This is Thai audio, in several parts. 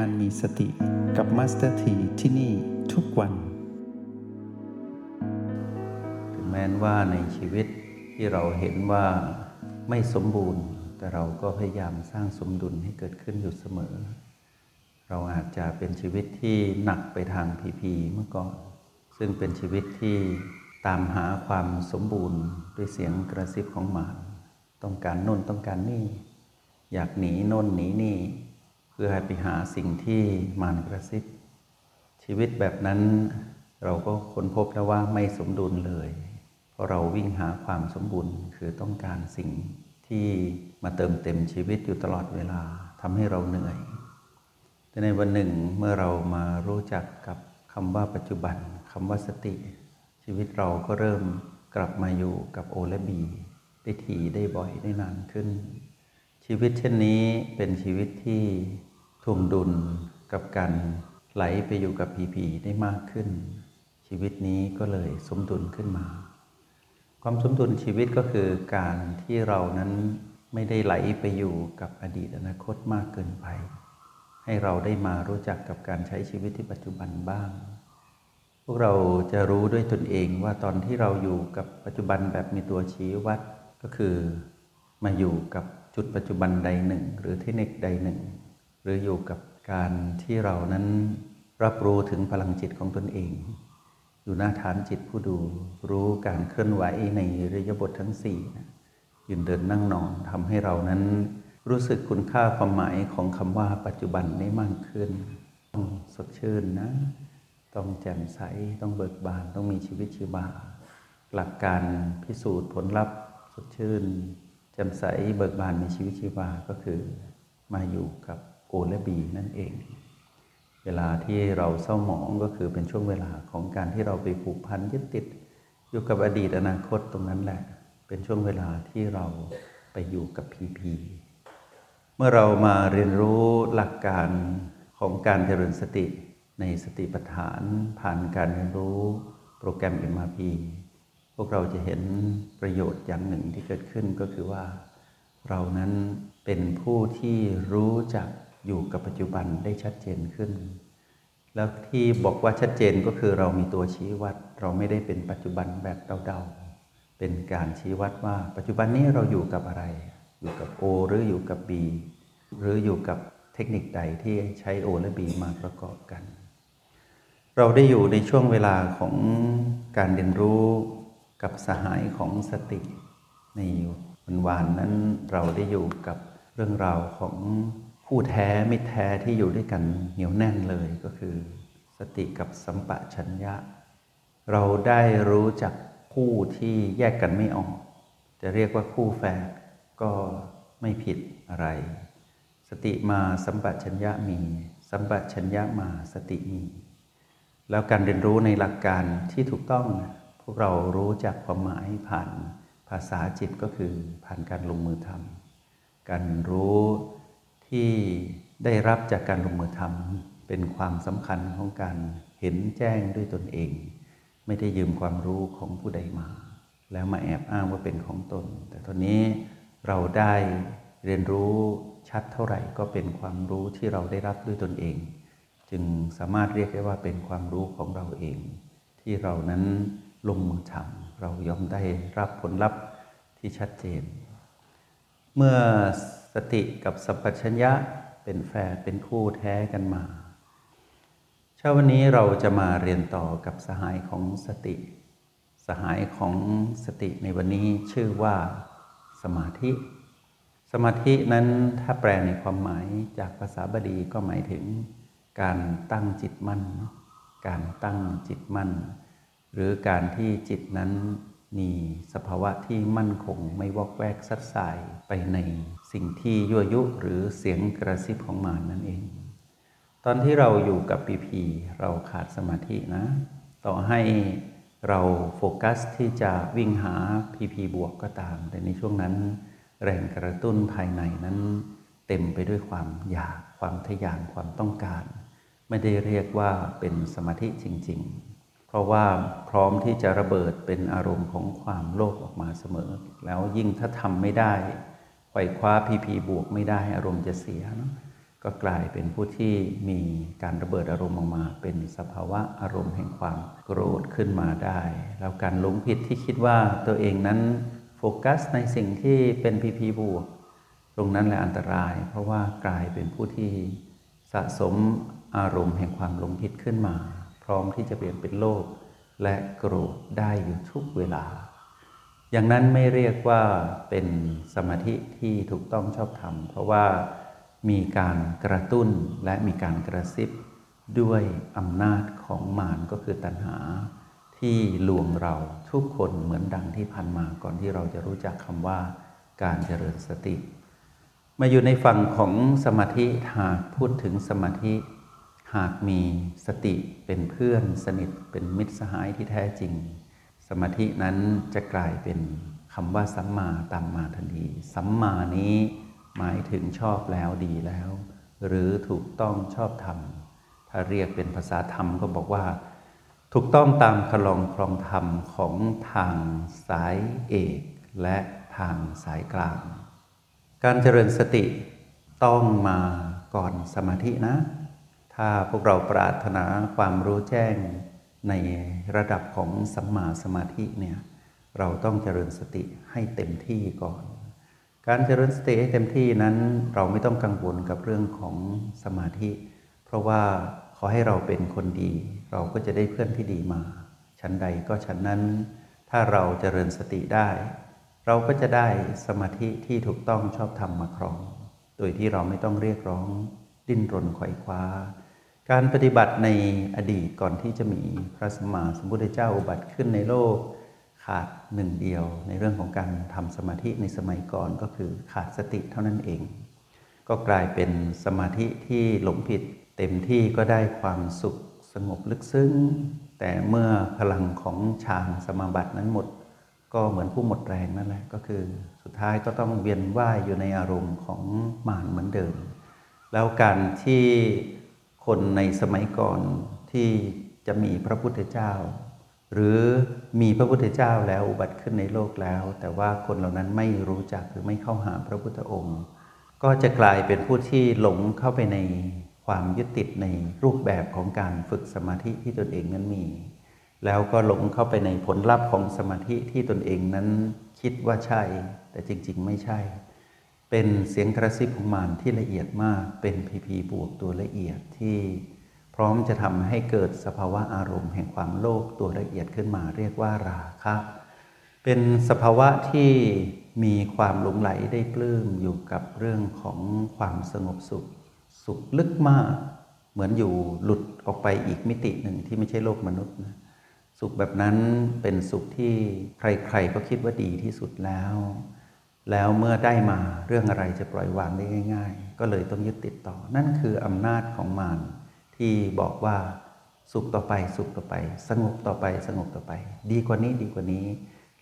การมีสติกับมาสเตอร์ทีที่นี่ทุกวัน ถึงแม้ว่าในชีวิตที่เราเห็นว่าไม่สมบูรณ์ แต่เราก็พยายามสร้างสมดุลให้เกิดขึ้นอยู่เสมอ เราอาจจะเป็นชีวิตที่หนักไปทางพีพีเมื่อก่อน ซึ่งเป็นชีวิตที่ตามหาความสมบูรณ์ด้วยเสียงกระซิบของหมาต้องการนู่นต้องการนี่ อยากหนีน่นหนีนี่ เพื่อให้ไปหาสิ่งที่มานกระซิบ ชีวิตแบบนั้นเราก็ค้นพบแล้วว่าไม่สมดุลเลย เพราะเราวิ่งหาความสมบูรณ์คือต้องการสิ่งที่มาเติมเต็มชีวิตอยู่ตลอดเวลาทำให้เราเหนื่อย แต่ในวันหนึ่งเมื่อเรามารู้จักกับคำว่าปัจจุบันคำว่าสติ ชีวิตเราก็เริ่มกลับมาอยู่กับโอและบี ได้ทีได้บ่อยได้นานขึ้น ชีวิตเช่นนี้เป็นชีวิตที่ทวงดุลกับการไหลไปอยู่กับพีพีได้มากขึ้น ชีวิตนี้ก็เลยสมดุลขึ้นมา ความสมดุลชีวิตก็คือการที่เรานั้นไม่ได้ไหลไปอยู่กับอดีตอนาคตมากเกินไป ให้เราได้มารู้จักกับการใช้ชีวิตที่ปัจจุบันบ้าง พวกเราจะรู้ด้วยตนเองว่าตอนที่เราอยู่กับปัจจุบันแบบมีตัวชี้วัดก็คือมาอยู่กับ จุดปัจจุบันใดหนึ่ง หรือเทคนิคใดหนึ่ง หรืออยู่กับการที่เรานั้นรับรู้ถึงพลังจิตของตนเอง อยู่หน้าฐานจิตผู้ดู รู้การเคลื่อนไหวในระยะบททั้งสี่นะยืนเดินนั่งนอนทำให้เรานั้น รู้สึกคุณค่าความหมายของคำว่าปัจจุบันได้มากขึ้น ต้องสดชื่นนะ ต้องแจ่มใส ต้องเบิกบาน ต้องมีชีวิตชีวา หลักการพิสูจน์ผลลัพธ์สดชื่น จ่มใสเบิกบานมีชีวิตชีวาก็คือมาอยู่กับโอและบีนั่นเอง เวลาที่เราเศร้าหมองก็คือเป็นช่วงเวลาของการที่เราไปผูกพันยึดติด อยู่กับอดีตอนาคตตรงนั้นแหละ เป็นช่วงเวลาที่เราไปอยู่กับพีพีเมื่อเรามาเรียนรู้หลักการของการเจริญสติในสติปัฏฐานผ่านการเรียนรู้โปรแกรม MRP พวกเราจะเห็นประโยชน์อย่างหนึ่งที่เกิดขึ้นก็คือว่า เรานั้นเป็นผู้ที่รู้จักอยู่กับปัจจุบันได้ชัดเจนขึ้น แล้วที่บอกว่าชัดเจนก็คือเรามีตัวชี้วัด เราไม่ได้เป็นปัจจุบันแบบเดาๆ เป็นการชี้วัดว่าปัจจุบันนี้เราอยู่กับอะไร อยู่กับ O หรืออยู่กับ B หรืออยู่กับเทคนิคใดที่ใช้ O และ B มาประกอบกัน เราได้อยู่ในช่วงเวลาของการเรียนรู้ กับสหายของสติในวันวานนั้นเราได้อยู่กับเรื่องราวของคู่แท้ไมิตรแท้ที่อยู่ด้วยกันเหนียวแน่นเลยก็คือ สติกับสัมปะชัญญะ เราได้รู้จักคู่ที่แยกกันไม่ออก จะเรียกว่าคู่แฝดก็ไม่ผิดอะไร สติมาสัมปะชัญญะมี สัมปะชัญญะมาสติมี แล้วการเรียนรู้ในหลักการที่ถูกต้อง พวกเรารู้จักความหมายผ่านภาษาจิตก็คือผ่านการลงมือทำการรู้ที่ได้รับจากการลงมือทำเป็นความสำคัญของการเห็นแจ้งด้วยตนเอง ไม่ได้ยืมความรู้ของผู้ใดมา แล้วมาแอบอ้างว่าเป็นของตน แต่ตอนนี้เราได้เรียนรู้ชัดเท่าไหร่ก็เป็นความรู้ที่เราได้รับด้วยตนเอง จึงสามารถเรียกได้ว่าเป็นความรู้ของเราเอง ที่เรานั้น ลงมือทำเรายอมได้รับผลลัพธ์ที่ชัดเจน เมื่อสติกับสัมปชัญญะเป็นแฟนเป็นคู่แท้กันมาเช้าวันนี้เราจะมาเรียนต่อกับสหายของสติ สหายของสติในวันนี้ชื่อว่าสมาธิ สมาธินั้นถ้าแปลในความหมายจากภาษาบาลีก็หมายถึง การตั้งจิตมั่น การตั้งจิตมั่น หรือการที่จิตนั้นมีสภาวะที่มั่นคงไม่วอกแวกซัดสายไปในสิ่งที่ยั่วยุหรือเสียงกระซิบของมานั่นเอง ตอนที่เราอยู่กับปีพีเราขาดสมาธินะ ต่อให้เราโฟกัสที่จะวิ่งหาพีพีบวกก็ตาม แต่ในช่วงนั้นแรงกระตุ้นภายในนั้น เต็มไปด้วยความอยากความทยานความต้องการ ไม่ได้เรียกว่าเป็นสมาธิจริง ๆ ราะว่าพร้อมที่จะระเบิดเป็นอารมณ์ของความโลภออกมาเสมอ แล้วยิ่งถ้าทำไม่ได้ไขว่คว้าพีพีบวกไม่ได้อารมณ์จะเสียเนาะก็กลายเป็นผู้ที่มีการระเบิดอารมณ์ออกมา เป็นสภาวะอารมณ์แห่งความโกรธขึ้นมาได้ แล้วการหลงผิดที่คิดว่าตัวเองนั้นโฟกัสในสิ่งที่เป็นพีพีบวก ตรงนั้นแหละอันตราย เพราะว่ากลายเป็นผู้ที่สะสมอารมณ์แห่งความหลงผิดขึ้นมา พร้อมที่จะเปลี่ยนเป็นโลภและโกรธได้อยู่ทุกเวลา อย่างนั้นไม่เรียกว่าเป็นสมาธิที่ถูกต้องชอบธรรม เพราะว่ามีการกระตุ้นและมีการกระซิบด้วยอำนาจของมารก็คือตัณหา ที่ลวงเราทุกคนเหมือนดังที่พันมาก่อนที่เราจะรู้จักคำว่าการเจริญสติ มาอยู่ในฝั่งของสมาธิหากพูดถึงสมาธิ หากมีสติเป็นเพื่อนสนิทเป็นมิตรสหายที่แท้จริง สมาธินั้นจะกลายเป็นคำว่าสัมมาตามมาทันทีสัมมานี้หมายถึงชอบแล้วดีแล้ว หรือถูกต้องชอบธรรม ถ้าเรียกเป็นภาษาธรรมก็บอกว่า ถูกต้องตามคลองครองธรรมของทางสายเอกและทางสายกลาง การเจริญสติต้องมาก่อนสมาธินะ ถ้าพวกเราปรารถนาความรู้แจ้งในระดับของสัมมาสมาธิเนี่ยเราต้องเจริญสติให้เต็มที่ก่อน การเจริญสติให้เต็มที่นั้นเราไม่ต้องกังวลกับเรื่องของสมาธิ เพราะว่าขอให้เราเป็นคนดี เราก็จะได้เพื่อนที่ดีมา ชั้นใดก็ชั้นนั้น ถ้าเราเจริญสติได้ เราก็จะได้สมาธิที่ถูกต้องชอบธรรมมาครอง โดยที่เราไม่ต้องเรียกร้อง ดิ้นรนไขว่คว้า การปฏิบัติในอดีตก่อนที่จะมีพระสมมาสมพุทธเจ้าอุบัติขึ้นในโลกขาดหนึ่งเดียว ในเรื่องของการทำสมาธิในสมัยก่อนก็คือขาดสติเท่านั้นเอง ก็กลายเป็นสมาธิที่หลงผิดเต็มที่ก็ได้ความสุขสงบลึกซึ้ง แต่เมื่อพลังของฌานสมาบัตินั้นหมด ก็เหมือนผู้หมดแรงนั่นแหละก็คือ สุดท้ายก็ต้องเวียนว่ายอยู่ในอารมณ์ของมานเหมือนเดิม แล้วการที่ คนในสมัยก่อนที่จะมีพระพุทธเจ้า หรือมีพระพุทธเจ้าแล้วอุบัติขึ้นในโลกแล้ว แต่ว่าคนเหล่านั้นไม่รู้จักหรือไม่เข้าหาพระพุทธองค์ ก็จะกลายเป็นผู้ที่หลงเข้าไปในความยึดติดในรูปแบบของการฝึกสมาธิที่ตนเองนั้นมี แล้วก็หลงเข้าไปในผลลัพธ์ของสมาธิที่ตนเองนั้นคิดว่าใช่ แต่จริง ๆ ไม่ใช่ เป็นเสียงกระซิบของมารที่ละเอียดมาก เป็นพีพีบวกตัวละเอียดที่พร้อมจะทำให้เกิดสภาวะอารมณ์แห่งความโลภตัวละเอียดขึ้นมาเรียกว่าราคะ เป็นสภาวะที่มีความหลงไหลได้ปลื้มอยู่กับเรื่องของความสงบสุข สุขลึกมาก เหมือนอยู่หลุดออกไปอีกมิติหนึ่งที่ไม่ใช่โลกมนุษย์นะสุขแบบนั้นเป็นสุขที่ใครๆก็คิดว่าดีที่สุดแล้ว แล้วเมื่อได้มาเรื่องอะไรจะปล่อยวางได้ง่าย ๆ ก็เลยต้องยึดติดต่อ นั่นคืออำนาจของมารที่บอกว่าสุขต่อไปสุขต่อไป สงบต่อไปสงบต่อไป ดีกว่านี้ดีกว่านี้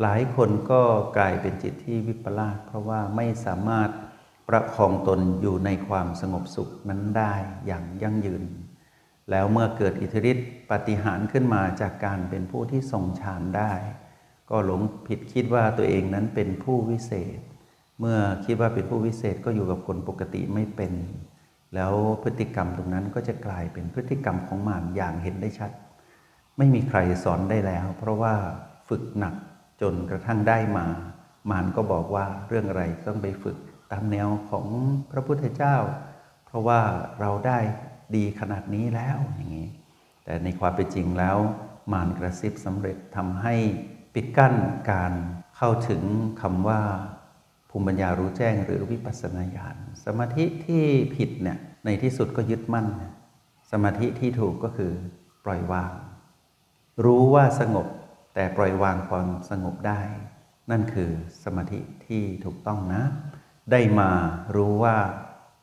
หลายคนก็กลายเป็นจิตที่วิปลาสเพราะว่าไม่สามารถประคองตนอยู่ในความสงบสุขนั้นได้อย่างยั่งยืน แล้วเมื่อเกิดอิทธิฤทธิปฏิหารขึ้นมาจากการเป็นผู้ที่ทรงฌานได้ ก็หลงผิดคิดว่าตัวเองนั้นเป็นผู้วิเศษ เมื่อคิดว่าเป็นผู้วิเศษก็อยู่กับคนปกติไม่เป็น แล้วพฤติกรรมตรงนั้นก็จะกลายเป็นพฤติกรรมของมารอย่างเห็นได้ชัด ไม่มีใครสอนได้แล้ว เพราะว่าฝึกหนักจนกระทั่งได้มา มารก็บอกว่าเรื่องอะไรต้องไปฝึกตามแนวของพระพุทธเจ้า เพราะว่าเราได้ดีขนาดนี้แล้วอย่างนี้ แต่ในความเป็นจริงแล้วมารกระซิบสำเร็จทำให้ ปิดกั้นการเข้าถึงคำว่าภูมิปัญญารู้แจ้งหรือวิปัสสนาญาณสมาธิที่ผิดเนี่ยในที่สุดก็ยึดมั่น สมาธิที่ถูกก็คือปล่อยวาง รู้ว่าสงบแต่ปล่อยวางความสงบได้ นั่นคือสมาธิที่ถูกต้องนะ ได้มารู้ว่า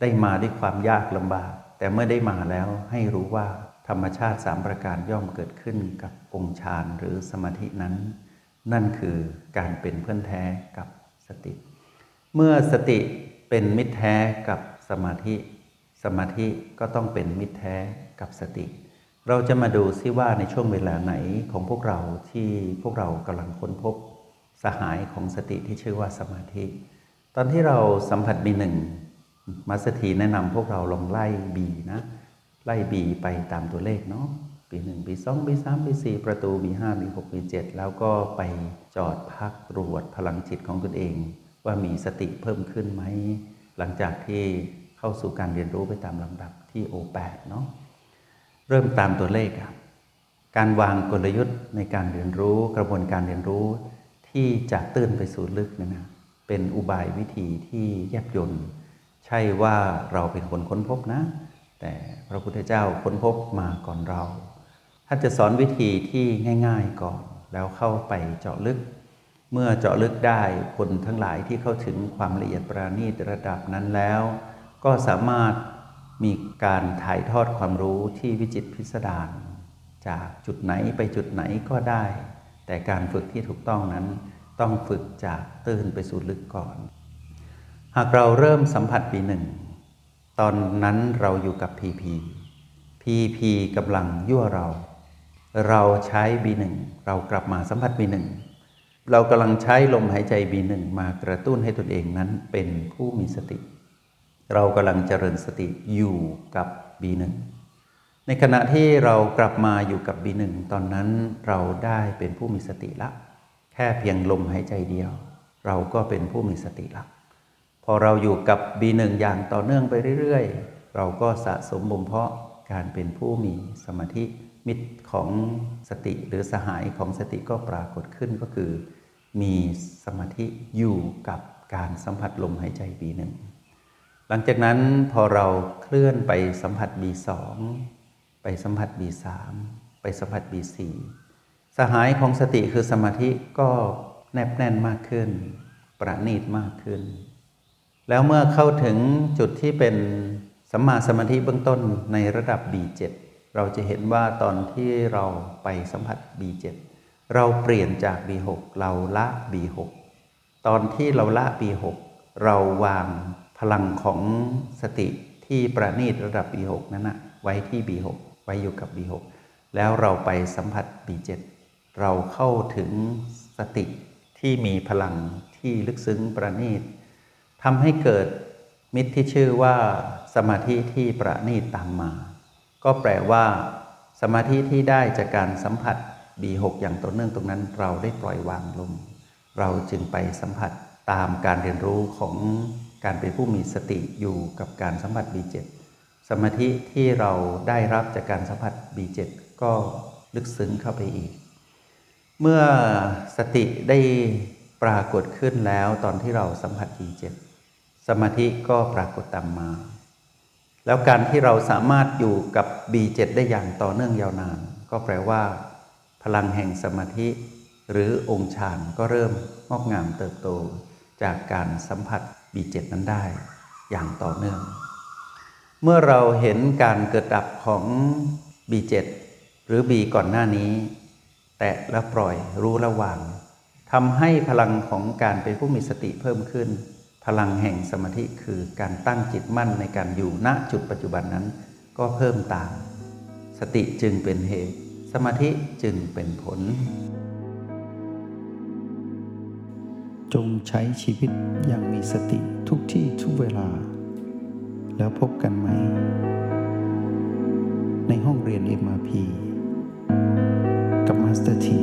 ได้มาด้วยความยากลำบาก แต่เมื่อได้มาแล้วให้รู้ว่าธรรมชาติสามประการย่อมเกิดขึ้นกับองค์ฌานหรือสมาธินั้น นั่นคือการเป็นเพื่อนแท้กับสติ เมื่อสติเป็นมิตรแท้กับสมาธิ สมาธิก็ต้องเป็นมิตรแท้กับสติ เราจะมาดูซิว่าในช่วงเวลาไหนของพวกเราที่พวกเรากำลังค้นพบสหายของสติที่ชื่อว่าสมาธิ ตอนที่เราสัมผัสมีหนึ่งมาสถีแนะนำพวกเราลองไล่บีนะ ไล่บีไปตามตัวเลขเนาะ ปีหนึ่งปีสองปีสามปีสี่ประตูปีห้าปีหกปีเจ็ดแล้วก็ไปจอดพักตรวจพลังจิตของตนเอง ว่ามีสติเพิ่มขึ้นไหม หลังจากที่เข้าสู่การเรียนรู้ไปตามลำดับที่โอแปดเนาะเริ่มตามตัวเลขอะการวางกลยุทธ์ในการเรียนรู้กระบวนการเรียนรู้ที่จะตื้นไปสู่ลึกนะนะเป็นอุบายวิธีที่แยบยนต์ใช่ว่าเราเป็นคนค้นพบนะ แต่พระพุทธเจ้าค้นพบมาก่อนเรา ท่านจะสอนวิธีที่ง่าย ๆก่อน แล้วเข้าไปเจาะลึก เมื่อเจาะลึกได้คนทั้งหลายที่เข้าถึงความละเอียดประณีตระดับนั้นแล้ว ก็สามารถมีการถ่ายทอดความรู้ที่วิจิตพิสดารจากจุดไหนไปจุดไหนก็ได้ แต่การฝึกที่ถูกต้องนั้น ต้องฝึกจากตื้นไปสู่ลึกก่อน หากเราเริ่มสัมผัสปีหนึ่ง ตอนนั้นเราอยู่กับพีพีพีพีกำลังยั่วเรา เราใช้บีหนึ่งเรากลับมาสัมผัสบีหนึ่งเรากำลังใช้ลมหายใจบีหนึ่งมากระตุ้นให้ตนเองนั้นเป็นผู้มีสติ เรากำลังเจริญสติอยู่กับบีหนึ่งในขณะที่เรากลับมาอยู่กับบีหนึ่งตอนนั้นเราได้เป็นผู้มีสติละ แค่เพียงลมหายใจเดียว เราก็เป็นผู้มีสติละ พอเราอยู่กับบีหนึ่งอย่างต่อเนื่องไปเรื่อย ๆ เราก็สะสมบ่มเพาะการเป็นผู้มีสมาธิ มิตรของสติหรือสหายของสติก็ปรากฏขึ้นก็คือ มีสมาธิอยู่กับการสัมผัสลมหายใจบีหนึ่งหลังจากนั้นพอเราเคลื่อนไปสัมผัสบีสองไปสัมผัสบีสามไปสัมผัสบีสี่สหายของสติคือสมาธิก็แนบแน่นมากขึ้น ประณีตมากขึ้น แล้วเมื่อเข้าถึงจุดที่เป็นสัมมาสมาธิเบื้องต้นในระดับ B7 เราจะเห็นว่าตอนที่เราไปสัมผัส B7 เราเปลี่ยนจาก B6 เราละ B6 ตอนที่เราละ B6 เราวางพลังของสติที่ประณีตระดับ B6 นั้นนะไว้ที่ B6 ไว้อยู่กับ B6 แล้วเราไปสัมผัส B7 เราเข้าถึงสติที่มีพลังที่ลึกซึ้งประณีตทำให้เกิดมิตรที่ชื่อว่าสมาธิที่ประณีตตามมา ก็แปลว่าสมาธิที่ได้จากการสัมผัส B6 อย่างต่อเนื่องตรงนั้น เราได้ปล่อยวางลง เราจึงไปสัมผัสตามการเรียนรู้ของการเป็นผู้มีสติอยู่กับการสัมผัส B7 สมาธิที่เราได้รับจากการสัมผัส B7 ก็ลึกซึ้งเข้าไปอีก เมื่อสติได้ปรากฏขึ้นแล้วตอนที่เราสัมผัส B7 สมาธิก็ปรากฏตามมา แล้วการที่เราสามารถอยู่กับ B7 ได้อย่างต่อเนื่องยาวนาน ก็แปลว่า พลังแห่งสมาธิ หรือองค์ฌานก็เริ่มงอกงามเติบโต จากการสัมผัส B7 นั้นได้ อย่างต่อเนื่อง เมื่อเราเห็นการเกิดดับของ B7 หรือ B ก่อนหน้านี้ แตะแล้วปล่อยรู้ระวางทำให้พลังของการเป็นผู้มีสติเพิ่มขึ้น พลังแห่งสมาธิคือการตั้งจิตมั่นในการอยู่ณจุดปัจจุบันนั้น ก็เพิ่มตาม สติจึงเป็นเหตุ สมาธิจึงเป็นผล จงใช้ชีวิตอย่างมีสติทุกที่ทุกเวลา แล้วพบกันใหม่ ในห้องเรียน MRP กับมาสเตอร์ที